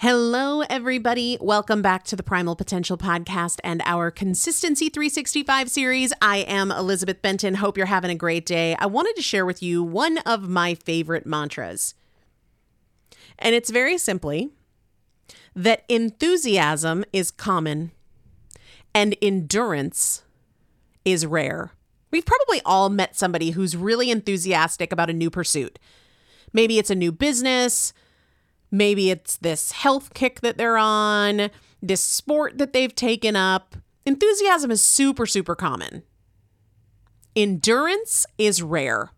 Hello, everybody. Welcome back to the Primal Potential Podcast and our Consistency 365 series. I am Elizabeth Benton. Hope you're having a great day. I wanted to share with you one of my favorite mantras. And it's very simply that enthusiasm is common and endurance is rare. We've probably all met somebody who's really enthusiastic about a new pursuit. Maybe it's a new business Maybe it's this health kick that they're on, this sport that they've taken up. Enthusiasm is super, super common. Endurance is rare.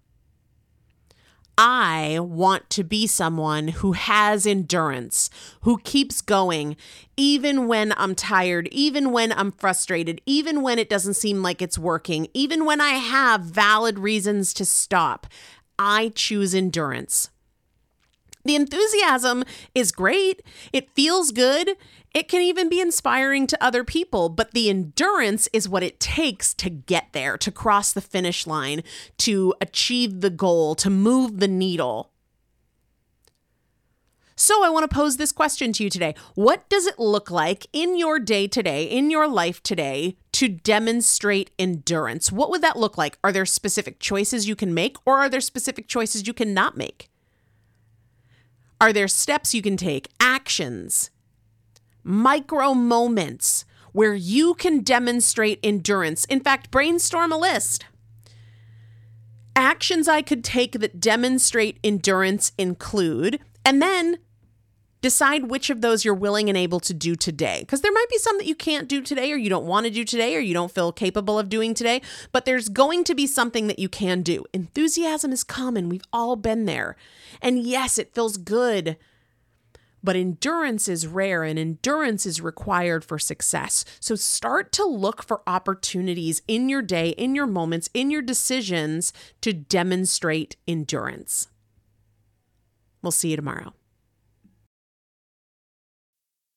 I want to be someone who has endurance, who keeps going, even when I'm tired, even when I'm frustrated, even when it doesn't seem like it's working, even when I have valid reasons to stop. I choose endurance. The enthusiasm is great. It feels good. It can even be inspiring to other people, but the endurance is what it takes to get there, to cross the finish line, to achieve the goal, to move the needle. So, I want to pose this question to you today. What does it look like in your day today, in your life today, to demonstrate endurance? What would that look like? Are there specific choices you can make, or are there specific choices you cannot make? Are there steps you can take, actions, micro moments where you can demonstrate endurance? In fact, brainstorm a list. Actions I could take that demonstrate endurance include, and then decide which of those you're willing and able to do today. Because there might be some that you can't do today, or you don't want to do today, or you don't feel capable of doing today, but there's going to be something that you can do. Enthusiasm is common. We've all been there. And yes, it feels good. But endurance is rare and endurance is required for success. So start to look for opportunities in your day, in your moments, in your decisions to demonstrate endurance. We'll see you tomorrow.